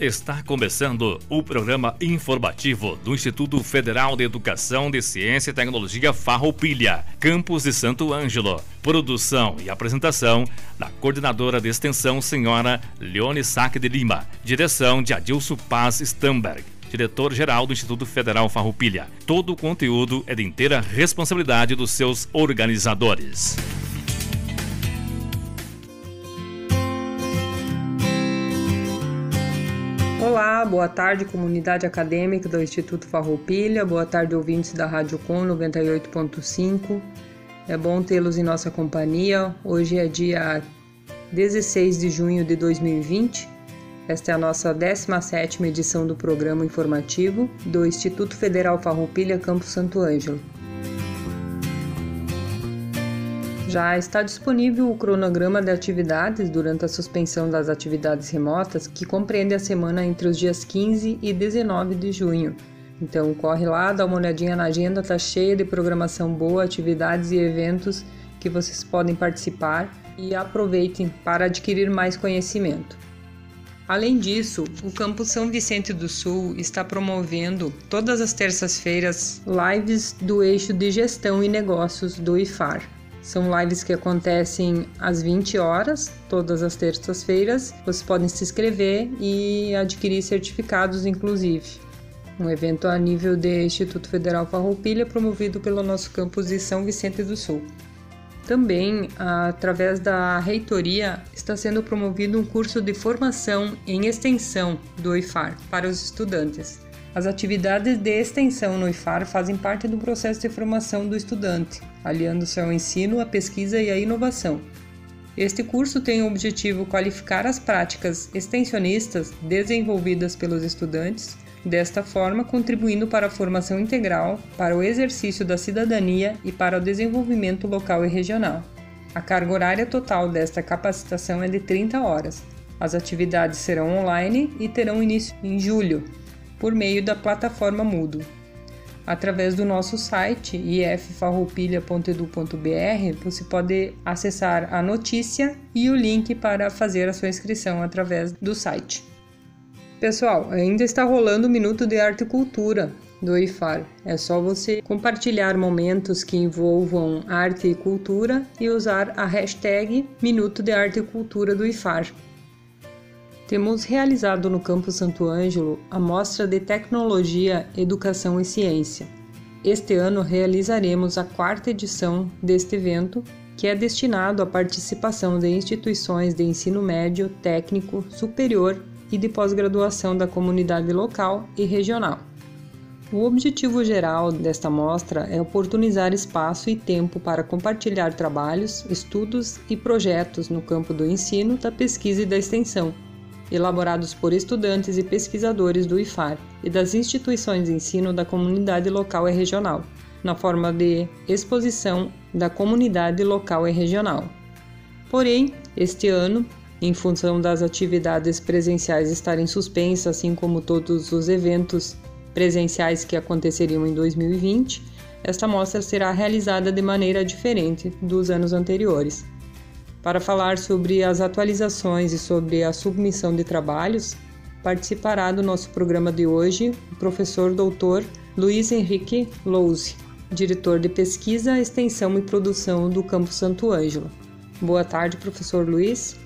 Está começando o programa informativo do Instituto Federal de Educação de Ciência e Tecnologia Farroupilha, campus de Santo Ângelo. Produção e apresentação da coordenadora de extensão, senhora Leone Saque de Lima. Direção de Adilson Paz Stamberg diretor-geral do Instituto Federal Farroupilha. Todo o conteúdo é de inteira responsabilidade dos seus organizadores. Olá, boa tarde, comunidade acadêmica do Instituto Farroupilha, boa tarde, ouvintes da Rádio Com 98.5. É bom tê-los em nossa companhia. Hoje é dia 16 de junho de 2020. Esta é a nossa 17ª edição do programa informativo do Instituto Federal Farroupilha Campo Santo Ângelo. Já está disponível o cronograma de atividades durante a suspensão das atividades remotas, que compreende a semana entre os dias 15 e 19 de junho. Então corre lá, dá uma olhadinha na agenda, tá cheia de programação boa, atividades e eventos que vocês podem participar e aproveitem para adquirir mais conhecimento. Além disso, o Campus São Vicente do Sul está promovendo todas as terças-feiras lives do eixo de gestão e negócios do IFAR. São lives que acontecem às 20 horas, todas as terças-feiras. Vocês podem se inscrever e adquirir certificados, inclusive. Um evento a nível de Instituto Federal Farroupilha, promovido pelo nosso campus de São Vicente do Sul. Também, através da reitoria, está sendo promovido um curso de formação em extensão do IFAR para os estudantes. As atividades de extensão no IFAR fazem parte do processo de formação do estudante, aliando-se ao ensino, à pesquisa e à inovação. Este curso tem o objetivo qualificar as práticas extensionistas desenvolvidas pelos estudantes, desta forma contribuindo para a formação integral, para o exercício da cidadania e para o desenvolvimento local e regional. A carga horária total desta capacitação é de 30 horas. As atividades serão online e terão início em julho, por meio da plataforma Mudo. Através do nosso site iffarroupilha.edu.br, você pode acessar a notícia e o link para fazer a sua inscrição através do site. Pessoal, ainda está rolando o Minuto de Arte e Cultura do IFAR. É só você compartilhar momentos que envolvam arte e cultura e usar a hashtag Minuto de Arte e Cultura do IFAR. Temos realizado no Campo Santo Ângelo a Mostra de Tecnologia, Educação e Ciência. Este ano realizaremos a quarta edição deste evento, que é destinado à participação de instituições de ensino médio, técnico, superior e de pós-graduação da comunidade local e regional. O objetivo geral desta mostra é oportunizar espaço e tempo para compartilhar trabalhos, estudos e projetos no campo do ensino, da pesquisa e da extensão elaborados por estudantes e pesquisadores do IFAR e das instituições de ensino da comunidade local e regional, na forma de exposição da comunidade local e regional. Porém, este ano, em função das atividades presenciais estarem suspensas, assim como todos os eventos presenciais que aconteceriam em 2020, esta mostra será realizada de maneira diferente dos anos anteriores. Para falar sobre as atualizações e sobre a submissão de trabalhos, participará do nosso programa de hoje o professor doutor Luiz Henrique Louze, diretor de pesquisa, extensão e produção do Campo Santo Ângelo. Boa tarde, professor Luiz.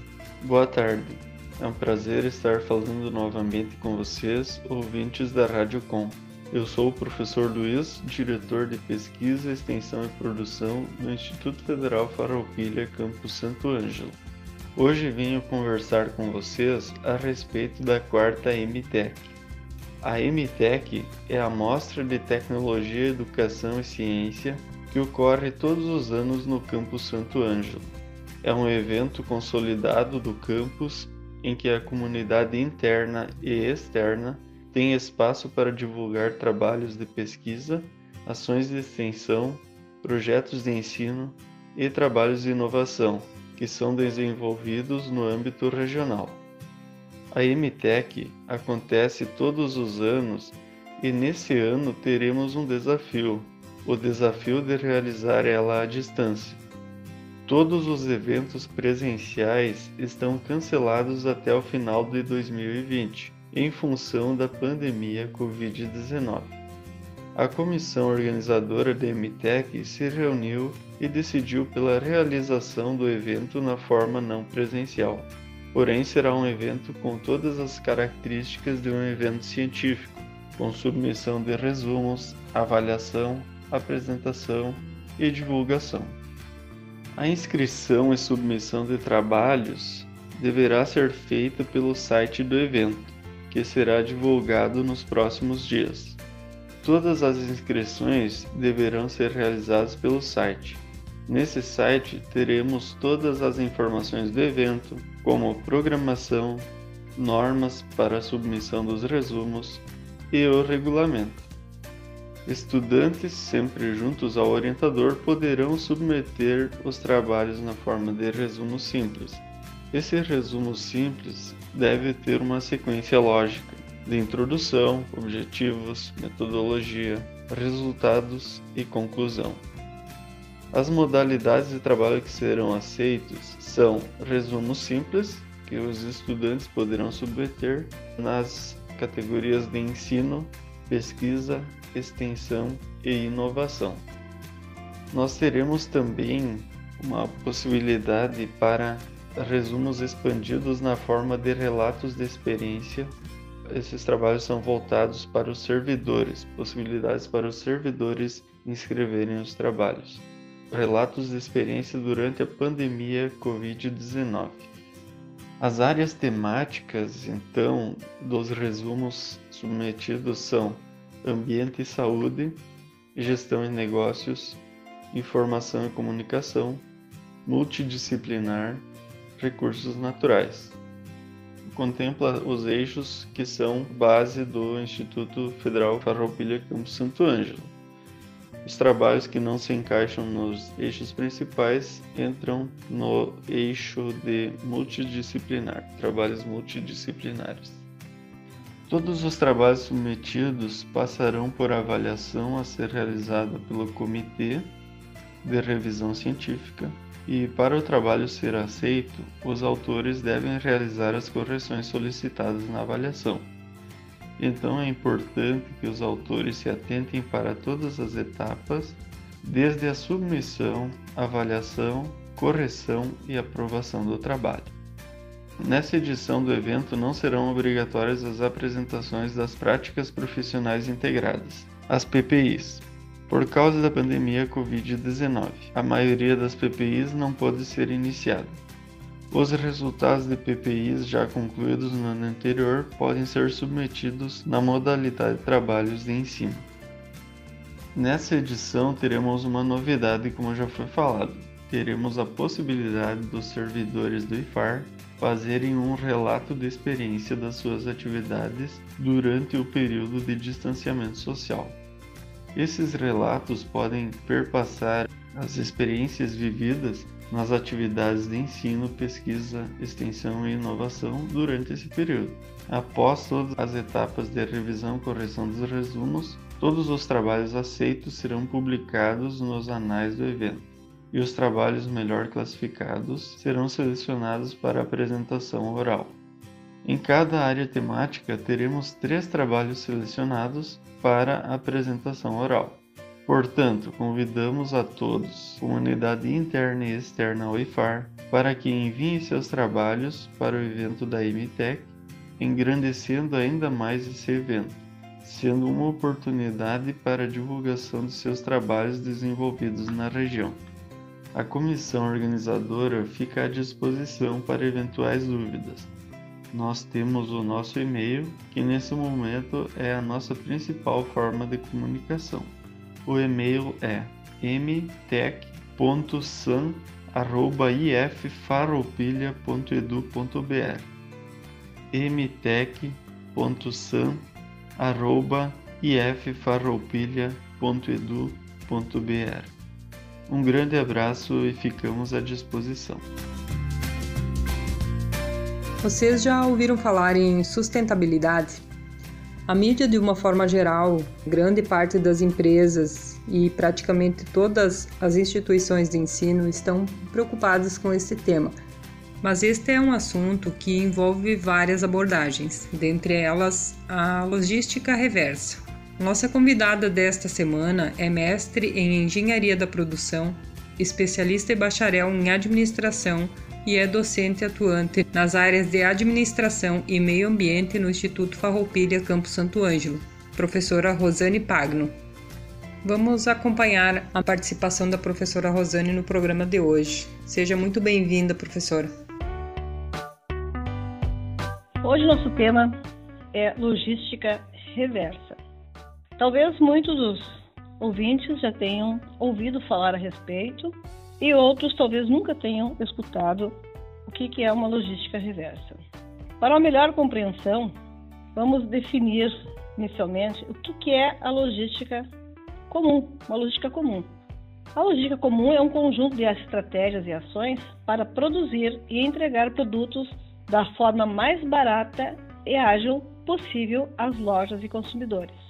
Boa tarde. É um prazer estar falando novamente com vocês, ouvintes da Rádio Com. Eu sou o professor Luiz, diretor de pesquisa, extensão e produção do Instituto Federal Farroupilha Campus Santo Ângelo. Hoje venho conversar com vocês a respeito da quarta MTEC. A MTEC é a Mostra de Tecnologia, Educação e Ciência que ocorre todos os anos no Campus Santo Ângelo. É um evento consolidado do campus em que a comunidade interna e externa tem espaço para divulgar trabalhos de pesquisa, ações de extensão, projetos de ensino e trabalhos de inovação que são desenvolvidos no âmbito regional. A MTEC acontece todos os anos e nesse ano teremos um desafio, o desafio de realizar ela à distância. Todos os eventos presenciais estão cancelados até o final de 2020 em função da pandemia Covid-19. A comissão organizadora da MTEC se reuniu e decidiu pela realização do evento na forma não presencial. Porém, será um evento com todas as características de um evento científico, com submissão de resumos, avaliação, apresentação e divulgação. A inscrição e submissão de trabalhos deverá ser feita pelo site do evento, que será divulgado nos próximos dias. Todas as inscrições deverão ser realizadas pelo site. Nesse site teremos todas as informações do evento, como programação, normas para submissão dos resumos e o regulamento. Estudantes, sempre juntos ao orientador, poderão submeter os trabalhos na forma de resumo simples. Esse resumo simples deve ter uma sequência lógica de introdução, objetivos, metodologia, resultados e conclusão. As modalidades de trabalho que serão aceitos são resumo simples, que os estudantes poderão submeter nas categorias de ensino, pesquisa, extensão e inovação. Nós teremos também uma possibilidade para resumos expandidos na forma de relatos de experiência esses trabalhos são voltados para os servidores, possibilidades para os servidores inscreverem os trabalhos. Relatos de experiência durante a pandemia Covid-19. As áreas temáticas, então, dos resumos submetidos são ambiente e saúde, gestão e negócios, informação e comunicação, multidisciplinar, recursos naturais contempla os eixos que são base do Instituto Federal Farroupilha Campo Santo Ângelo. Os trabalhos que não se encaixam nos eixos principais entram no eixo de multidisciplinar, trabalhos multidisciplinares. Todos os trabalhos submetidos passarão por avaliação a ser realizada pelo Comitê de Revisão Científica, e para o trabalho ser aceito, os autores devem realizar as correções solicitadas na avaliação. Então é importante que os autores se atentem para todas as etapas, desde a submissão, avaliação, correção e aprovação do trabalho. Nessa edição do evento não serão obrigatórias as apresentações das práticas profissionais integradas, as PPIs, por causa da pandemia Covid-19, a maioria das PPIs não pôde ser iniciada. Os resultados de PPIs já concluídos no ano anterior podem ser submetidos na modalidade de trabalhos de ensino. Nessa edição teremos uma novidade, como já foi falado. Teremos a possibilidade dos servidores do IFAR fazerem um relato de experiência das suas atividades durante o período de distanciamento social. Esses relatos podem perpassar as experiências vividas nas atividades de ensino, pesquisa, extensão e inovação durante esse período. Após todas as etapas de revisão e correção dos resumos, todos os trabalhos aceitos serão publicados nos anais do evento, e os trabalhos melhor classificados serão selecionados para apresentação oral. Em cada área temática, teremos três trabalhos selecionados para apresentação oral. Portanto, convidamos a todos, comunidade interna e externa ao IFAR, para que enviem seus trabalhos para o evento da MTEC, engrandecendo ainda mais esse evento, sendo uma oportunidade para a divulgação de seus trabalhos desenvolvidos na região. A comissão organizadora fica à disposição para eventuais dúvidas nós temos o nosso e-mail, que nesse momento é a nossa principal forma de comunicação. O e-mail é mtech.san@iffarroupilha.edu.br. mtech.san@iffarroupilha.edu.br. Um grande abraço e ficamos à disposição. Vocês já ouviram falar em sustentabilidade? A mídia, de uma forma geral, grande parte das empresas e praticamente todas as instituições de ensino estão preocupadas com esse tema. Mas este é um assunto que envolve várias abordagens, dentre elas a logística reversa. Nossa convidada desta semana é mestre em Engenharia da Produção, especialista e bacharel em Administração e é docente atuante nas áreas de Administração e Meio Ambiente no Instituto Farroupilha Campo Santo Ângelo, professora Rosane Pagno. Vamos acompanhar a participação da professora Rosane no programa de hoje. Seja muito bem-vinda, professora. Hoje nosso tema é logística reversa. Talvez muitos dos ouvintes já tenham ouvido falar a respeito e outros talvez nunca tenham escutado o que é uma logística reversa. Para uma melhor compreensão, vamos definir inicialmente o que é a logística comum, uma logística comum. A logística comum é um conjunto de estratégias e ações para produzir e entregar produtos da forma mais barata e ágil possível às lojas e consumidores.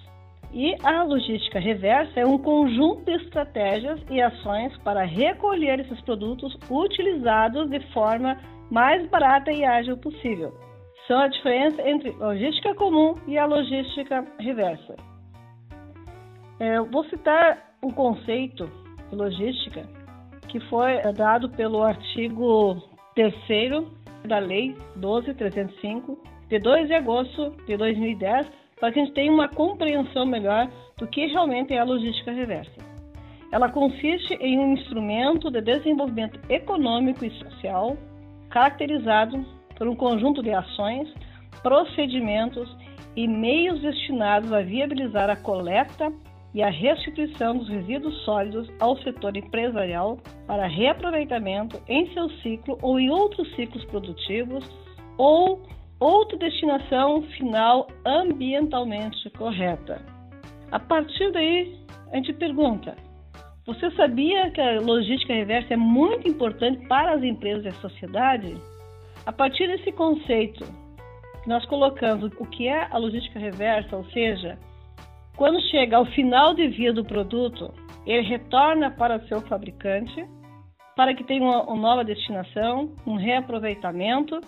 E a logística reversa é um conjunto de estratégias e ações para recolher esses produtos utilizados de forma mais barata e ágil possível. São a diferença entre logística comum e a logística reversa. É, vou citar um conceito de logística que foi dado pelo artigo 3 da Lei 12305, de 2 de agosto de 2010, para que a gente tenha uma compreensão melhor do que realmente é a logística reversa. Ela consiste em um instrumento de desenvolvimento econômico e social caracterizado por um conjunto de ações, procedimentos e meios destinados a viabilizar a coleta e a restituição dos resíduos sólidos ao setor empresarial para reaproveitamento em seu ciclo ou em outros ciclos produtivos ou outra destinação final ambientalmente correta. A partir daí, a gente pergunta: você sabia que a logística reversa é muito importante para as empresas e a sociedade? A partir desse conceito, nós colocamos o que é a logística reversa, ou seja, quando chega ao final de vida do produto, ele retorna para seu fabricante para que tenha uma, uma nova destinação, um reaproveitamento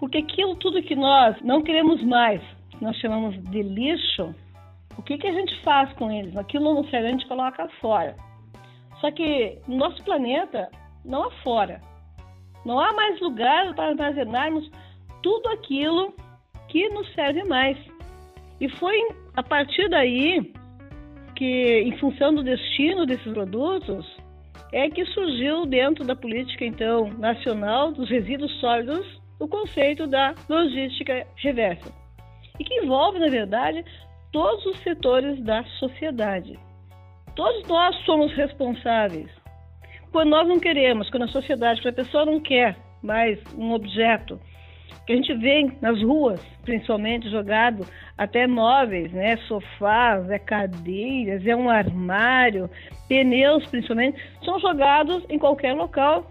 porque aquilo tudo que nós não queremos mais, nós chamamos de lixo, o que, que a gente faz com eles? Aquilo não serve, a gente coloca fora. Só que no nosso planeta não há fora. Não há mais lugar para armazenarmos tudo aquilo que nos serve mais. E foi a partir daí que, em função do destino desses produtos, é que surgiu dentro da política então nacional dos resíduos sólidos o conceito da logística reversa, e que envolve, na verdade, todos os setores da sociedade. Todos nós somos responsáveis. Quando nós não queremos, quando a sociedade, quando a pessoa não quer mais um objeto, que a gente vê nas ruas, principalmente jogado, até móveis, né? Sofás, é cadeiras, é um armário, pneus principalmente, são jogados em qualquer local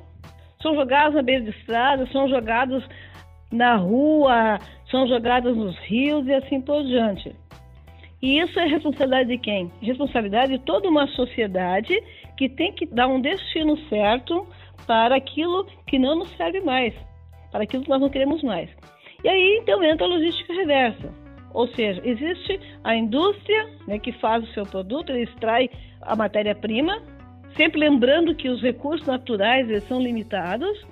são jogados na beira de estrada, são jogados na rua, são jogados nos rios e assim por diante. E isso é responsabilidade de quem? Responsabilidade de toda uma sociedade que tem que dar um destino certo para aquilo que não nos serve mais, para aquilo que nós não queremos mais. E aí então entra a logística reversa. Ou seja, existe a indústria né, que faz o seu produto, ele extrai a matéria-prima, Sempre lembrando que os recursos naturais são limitados,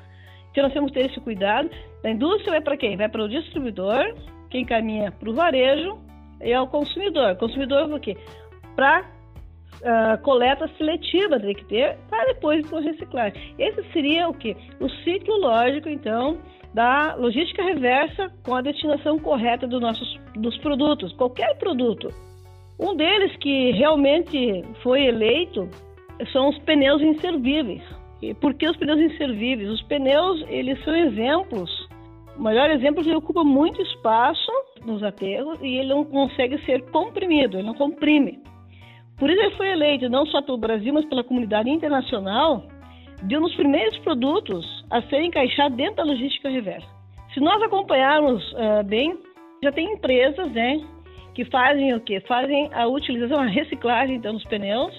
então nós temos que ter esse cuidado. A indústria vai para quem? Vai para o distribuidor, quem caminha para o varejo e ao consumidor. O consumidor para quê? Para uh, coleta seletiva, tem que ter, para depois por reciclagem. Esse seria o que? O ciclo lógico, então, da logística reversa com a destinação correta dos nossos dos produtos, qualquer produto. Um deles que realmente foi eleito são os pneus inservíveis. E por que os pneus inservíveis? Os pneus, eles são exemplos. O maior exemplo é que ele ocupa muito espaço nos aterros e ele não consegue ser comprimido, ele não comprime. Por isso ele foi eleito não só pelo Brasil, mas pela comunidade internacional de um dos primeiros produtos a ser encaixado dentro da logística reversa. Se nós acompanharmos uh, bem, já tem empresas né, que fazem o quê? Fazem a utilização, a reciclagem então, dos pneus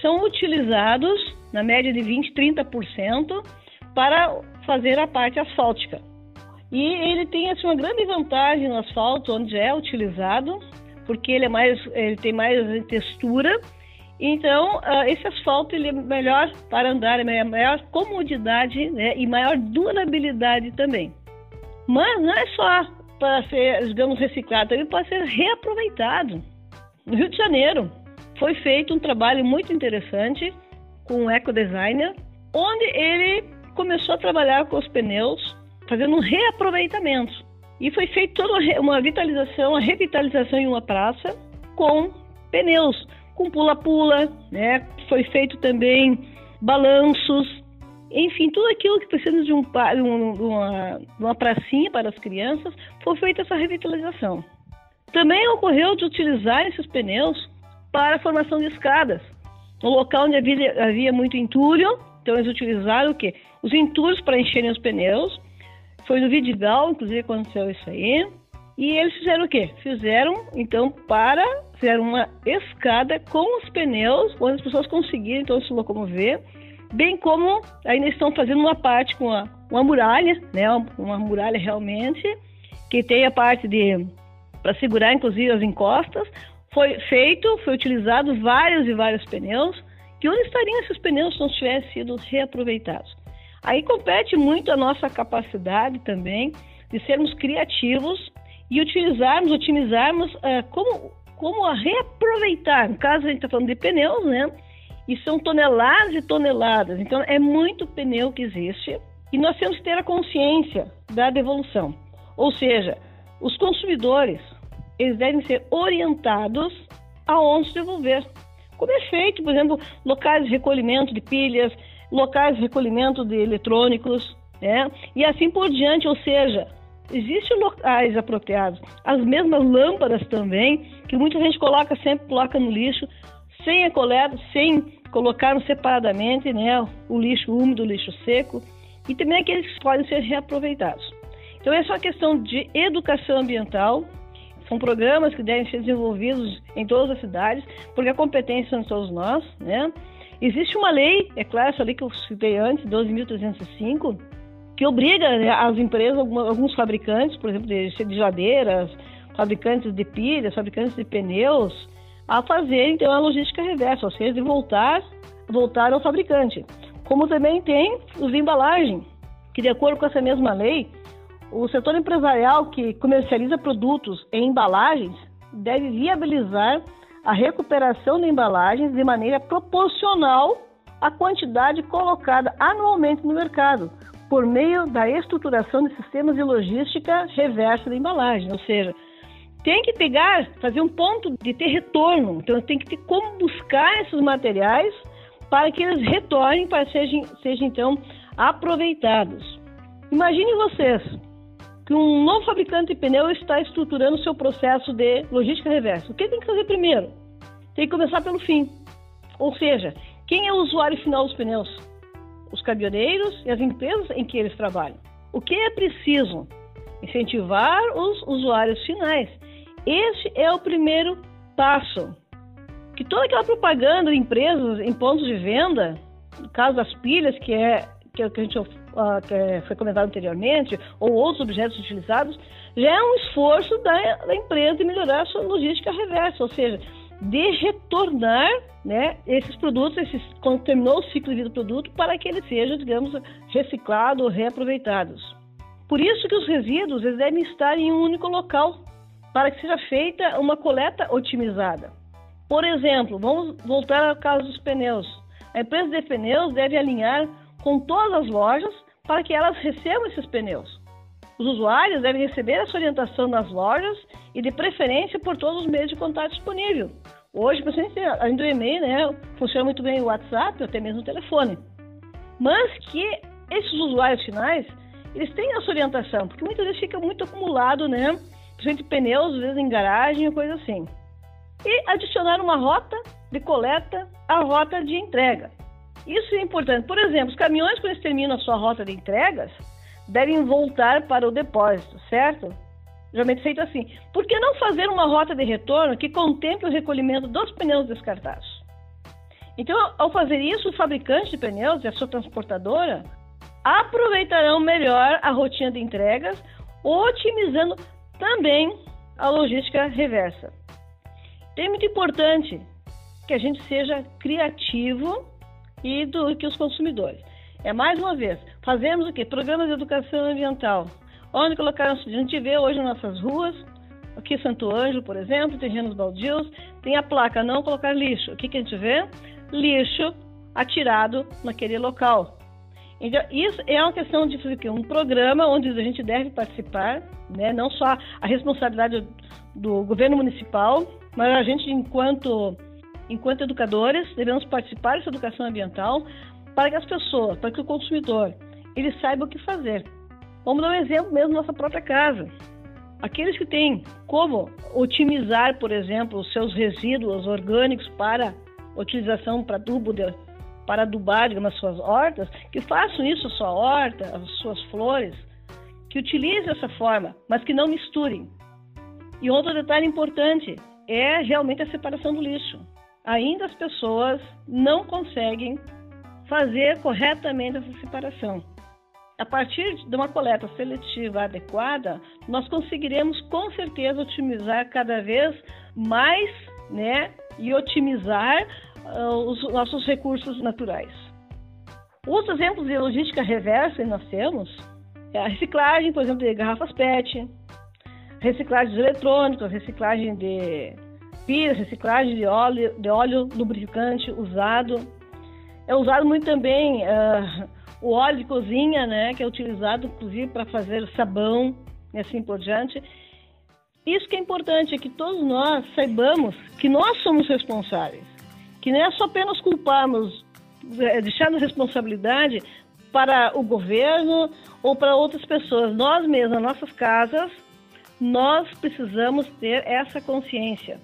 são utilizados na média de 20, 30% para fazer a parte asfáltica. E ele tem assim, uma grande vantagem no asfalto, onde é utilizado, porque ele, é mais, ele tem mais textura. Então, uh, esse asfalto ele é melhor para andar, é maior comodidade né, e maior durabilidade também. Mas não é só para ser, digamos, reciclado, ele pode ser reaproveitado. No Rio de Janeiro, foi feito um trabalho muito interessante com um ecodesigner, onde ele começou a trabalhar com os pneus, fazendo um reaproveitamento. E foi feita toda uma vitalização, uma revitalização em uma praça com pneus, com pula-pula, né? Foi feito também balanços, enfim, tudo aquilo que precisa de, um, de uma, uma pracinha para as crianças, foi feita essa revitalização. Também ocorreu de utilizar esses pneus para a formação de escadas. No local onde havia, havia muito entulho, então eles utilizaram o quê? Os entulhos para encherem os pneus. Foi no Vidigal, inclusive, aconteceu isso aí. E eles fizeram o quê? Fizeram, então, para... Fizeram uma escada com os pneus, onde as pessoas conseguiram, então, se locomover. Bem como ainda estão fazendo uma parte com uma, uma muralha, né? Uma muralha realmente, que tem a parte de... para segurar, inclusive, as encostas. Foi feito, foi utilizado vários e vários pneus que onde estariam esses pneus se não tivessem sido reaproveitados? Aí compete muito a nossa capacidade também de sermos criativos e utilizarmos, otimizarmos uh, como, como a reaproveitar. No caso, a gente está falando de pneus, né? E são toneladas e toneladas. Então, é muito pneu que existe e nós temos que ter a consciência da devolução. Ou seja, os consumidores, eles devem ser orientados aonde devolver. Como é feito, por exemplo, locais de recolhimento de pilhas, locais de recolhimento de eletrônicos, né? e assim por diante, ou seja, existem locais apropriados. As mesmas lâmpadas também, que muita gente coloca, sempre coloca no lixo, sem a coleta, sem colocar separadamente né, o lixo úmido, o lixo seco, e também aqueles que podem ser reaproveitados. Então, essa é uma questão de educação ambiental, são programas que devem ser desenvolvidos em todas as cidades, porque a competência são de todos nós, né? Existe uma lei, é claro, essa lei que eu citei antes, 12.305, que obriga né, as empresas, alguns fabricantes, por exemplo, de geladeiras, fabricantes de pilhas, fabricantes de pneus, a fazer então a logística reversa, ou seja, de voltar, voltar ao fabricante. Como também tem os de embalagem, que de acordo com essa mesma lei, o setor empresarial que comercializa produtos em embalagens deve viabilizar a recuperação de embalagens de maneira proporcional à quantidade colocada anualmente no mercado, por meio da estruturação de sistemas de logística reversa da embalagem, ou seja, tem que pegar, fazer um ponto de ter retorno, então tem que ter como buscar esses materiais para que eles retornem para sejam, sejam então aproveitados. Imagine vocês, que um novo fabricante de pneu está estruturando seu processo de logística reversa. O que tem que fazer primeiro? Tem que começar pelo fim. Ou seja, quem é o usuário final dos pneus? Os caminhoneiros e as empresas em que eles trabalham. O que é preciso? Incentivar os usuários finais. Esse é o primeiro passo. Que toda aquela propaganda de empresas em pontos de venda, no caso das pilhas, que é que, é o que a gente uh, que foi comentado anteriormente, ou outros objetos utilizados, já é um esforço da, da empresa de melhorar a sua logística reversa, ou seja, de retornar né, esses produtos, esses, quando terminou o ciclo de vida do produto, para que ele seja, digamos, reciclado ou reaproveitados. Por isso que os resíduos eles devem estar em um único local, para que seja feita uma coleta otimizada. Por exemplo, vamos voltar ao caso dos pneus. A empresa de pneus deve alinhar com todas as lojas para que elas recebam esses pneus. Os usuários devem receber essa orientação nas lojas e, de preferência, por todos os meios de contato disponível. Hoje, além do e-mail, né, funciona muito bem o WhatsApp, até mesmo o telefone. Mas que esses usuários finais, eles têm essa orientação, porque muitas vezes fica muito acumulado, né? Principalmente pneus, às vezes em garagem, coisa assim. E adicionar uma rota de coleta à rota de entrega. Isso é importante. Por exemplo, os caminhões, quando eles terminam a sua rota de entregas, devem voltar para o depósito, certo? Geralmente feito assim. Por que não fazer uma rota de retorno que contemple o recolhimento dos pneus descartados? Então, ao fazer isso, o fabricante de pneus e a sua transportadora aproveitarão melhor a rotina de entregas, otimizando também a logística reversa. É muito importante que a gente seja criativo e do que os consumidores. É mais uma vez, fazemos o que? Programas de educação ambiental. Onde colocar a gente vê hoje nas nossas ruas, aqui Santo Ângelo, por exemplo, terrenos baldios, tem a placa não colocar lixo. O que, que a gente vê? Lixo atirado naquele local. Então, isso é uma questão de fazer um programa onde a gente deve participar, né? não só a responsabilidade do governo municipal, mas a gente, enquanto, enquanto educadores, devemos participar dessa educação ambiental para que as pessoas, para que o consumidor, ele saiba o que fazer. Vamos dar um exemplo mesmo na nossa própria casa. Aqueles que têm como otimizar, por exemplo, os seus resíduos orgânicos para utilização para adubo de, para adubar digamos, as suas hortas, que façam isso a sua horta, as suas flores, que utilizem essa forma, mas que não misturem. E outro detalhe importante é realmente a separação do lixo. Ainda as pessoas não conseguem fazer corretamente essa separação. A partir de uma coleta seletiva adequada, nós conseguiremos com certeza otimizar cada vez mais, né, e otimizar uh, os nossos recursos naturais. Outros exemplos de logística reversa que nós temos é a reciclagem, por exemplo, de garrafas PET, reciclagem de eletrônicos, reciclagem de pilhas, reciclagem de óleo, de óleo lubrificante usado. É usado muito também uh, o óleo de cozinha, né, que é utilizado inclusive para fazer sabão e assim por diante. Isso que é importante, é que todos nós saibamos que nós somos responsáveis que não é só apenas culparmos, é, deixarmos responsabilidade para o governo ou para outras pessoas. Nós mesmos, nas nossas casas, nós precisamos ter essa consciência.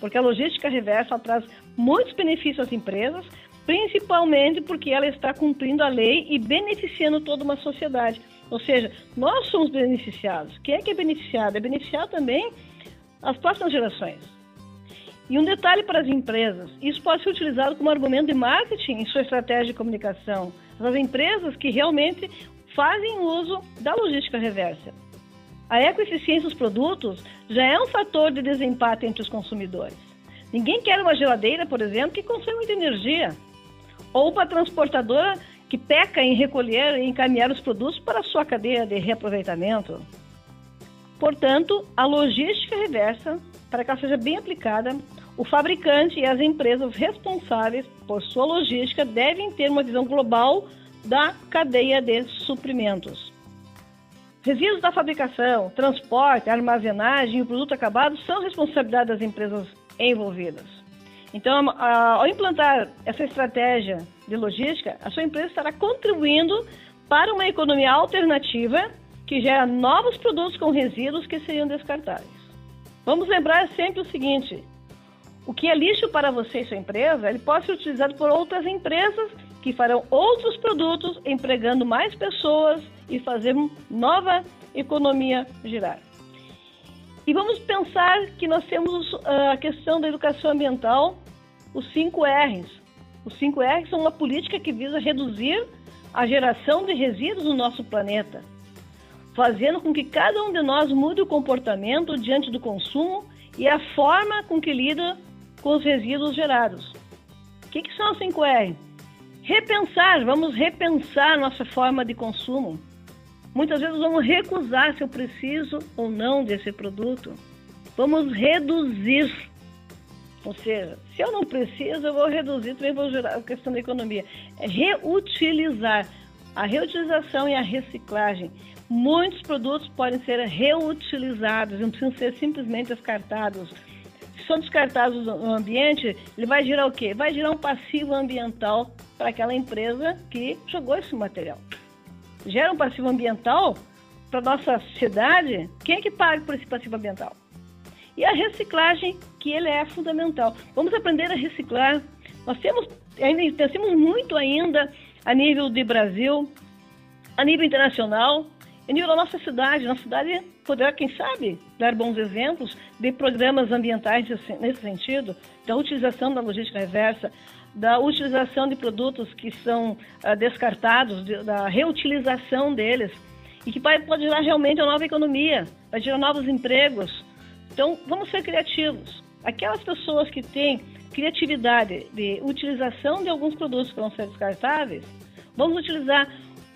Porque a logística reversa traz muitos benefícios às empresas, principalmente porque ela está cumprindo a lei e beneficiando toda uma sociedade. Ou seja, nós somos beneficiados. Quem é que é beneficiado? É beneficiado também as próximas gerações. E um detalhe para as empresas: isso pode ser utilizado como argumento de marketing em sua estratégia de comunicação. As empresas que realmente fazem uso da logística reversa. A ecoeficiência dos produtos já é um fator de desempate entre os consumidores. Ninguém quer uma geladeira, por exemplo, que consome muita energia, ou uma transportadora que peca em recolher e encaminhar os produtos para a sua cadeia de reaproveitamento. Portanto, a logística reversa, para que ela seja bem aplicada, o fabricante e as empresas responsáveis por sua logística devem ter uma visão global da cadeia de suprimentos. Resíduos da fabricação, transporte, armazenagem e o produto acabado são responsabilidade das empresas envolvidas. Então, ao implantar essa estratégia de logística, a sua empresa estará contribuindo para uma economia alternativa que gera novos produtos com resíduos que seriam descartáveis. Vamos lembrar sempre o seguinte: o que é lixo para você e sua empresa, ele pode ser utilizado por outras empresas que farão outros produtos, empregando mais pessoas e fazer nova economia girar. E vamos pensar que nós temos ah, a questão da educação ambiental, os 5 R's. Os 5 R's são uma política que visa reduzir a geração de resíduos no nosso planeta, fazendo com que cada um de nós mude o comportamento diante do consumo e a forma com que lida com os resíduos gerados. O que, que são os 5R? Repensar, vamos repensar nossa forma de consumo. Muitas vezes vamos recusar se eu preciso ou não desse produto. Vamos reduzir. Ou seja, se eu não preciso, eu vou reduzir, também vou gerar a questão da economia. É reutilizar. A reutilização e a reciclagem. Muitos produtos podem ser reutilizados, não precisam ser simplesmente descartados são descartados no ambiente, ele vai gerar o quê? Vai gerar um passivo ambiental para aquela empresa que jogou esse material. Gera um passivo ambiental para nossa cidade, quem é que paga por esse passivo ambiental? E a reciclagem, que ele é fundamental. Vamos aprender a reciclar. Nós temos ainda temos muito ainda a nível de Brasil, a nível internacional, a nível da nossa cidade. Nossa cidade poderá, quem sabe, dar bons exemplos de programas ambientais nesse sentido, da utilização da logística reversa, da utilização de produtos que são uh, descartados, de, da reutilização deles, e que pode, gerar realmente uma nova economia, vai gerar novos empregos. Então, vamos ser criativos. Aquelas pessoas que têm criatividade de utilização de alguns produtos que vão ser descartáveis, vamos utilizar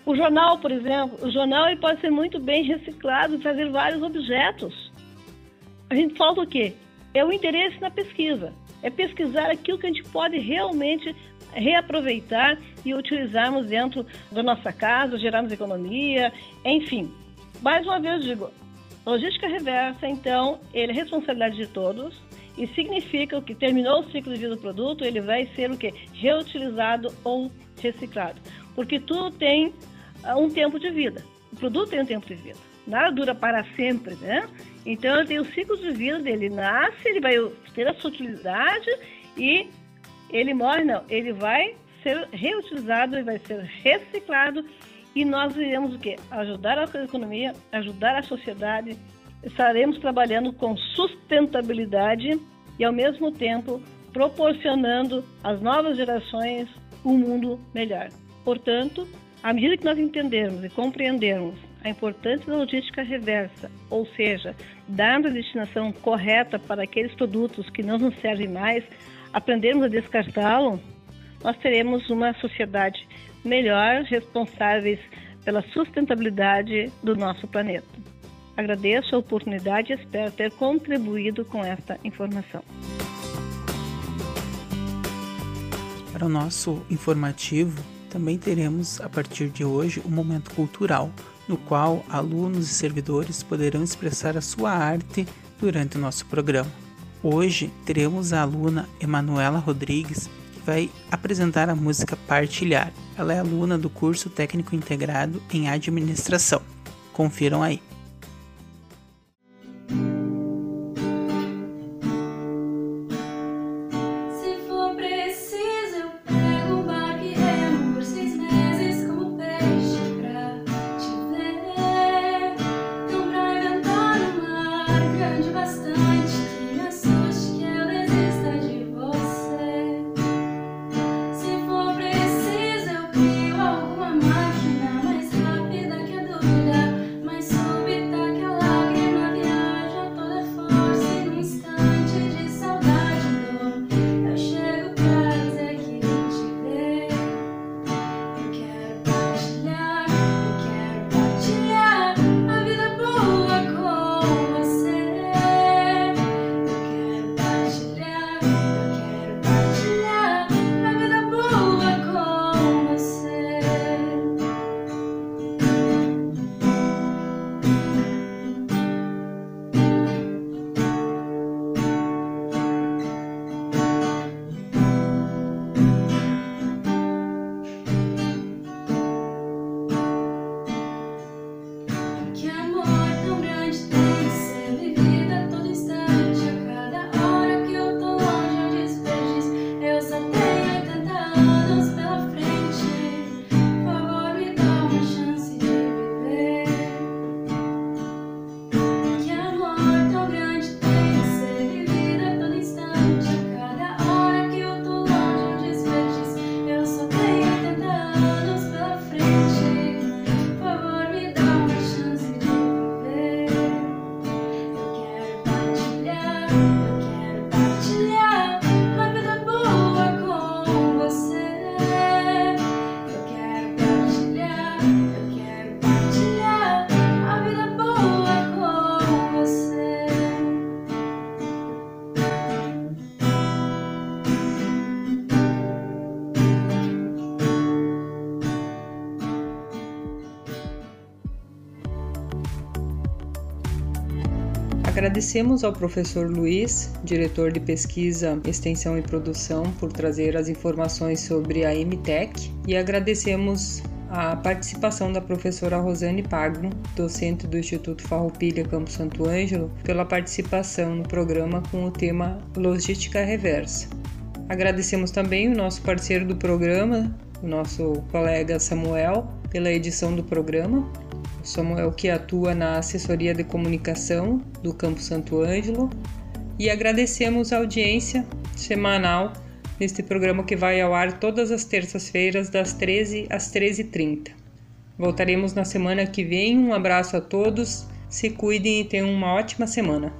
o jornal, por exemplo. O jornal ele pode ser muito bem reciclado e fazer vários objetos. A gente falta o quê? É o interesse na pesquisa. É pesquisar aquilo que a gente pode realmente reaproveitar e utilizarmos dentro da nossa casa, gerarmos economia, enfim. Mais uma vez digo, logística reversa, então, ele é responsabilidade de todos e significa que terminou o ciclo de vida do produto, ele vai ser o que? Reutilizado ou reciclado. Porque tudo tem uh, um tempo de vida. O produto tem um tempo de vida. Nada dura para sempre, né? Então ele tem o ciclo de vida dele. Nasce, ele vai ter a sua utilidade e ele morre, não. Ele vai ser reutilizado, ele vai ser reciclado e nós iremos o quê? Ajudar a economia, ajudar a sociedade. Estaremos trabalhando com sustentabilidade e ao mesmo tempo proporcionando às novas gerações um mundo melhor. Portanto, à medida que nós entendermos e compreendermos a importância da logística reversa, ou seja, dando a destinação correta para aqueles produtos que não nos servem mais, aprendermos a descartá-lo, nós teremos uma sociedade melhor, responsáveis pela sustentabilidade do nosso planeta. Agradeço a oportunidade e espero ter contribuído com esta informação. Para o nosso informativo, também teremos a partir de hoje um momento cultural no qual alunos e servidores poderão expressar a sua arte durante o nosso programa. Hoje teremos a aluna Emanuela Rodrigues, que vai apresentar a música Partilhar. Ela é aluna do curso técnico integrado em administração. Confiram aí. Agradecemos ao professor Luiz, diretor de pesquisa, extensão e produção, por trazer as informações sobre a MTEC e agradecemos a participação da professora Rosane Pagno, docente do Instituto Farroupilha Campo Santo Ângelo, pela participação no programa com o tema Logística Reversa. Agradecemos também o nosso parceiro do programa, o nosso colega Samuel, pela edição do programa Samuel que atua na assessoria de comunicação do Campo Santo Ângelo e agradecemos a audiência semanal neste programa que vai ao ar todas as terças-feiras, das 13 às 13h30. Voltaremos na semana que vem. Um abraço a todos, se cuidem e tenham uma ótima semana.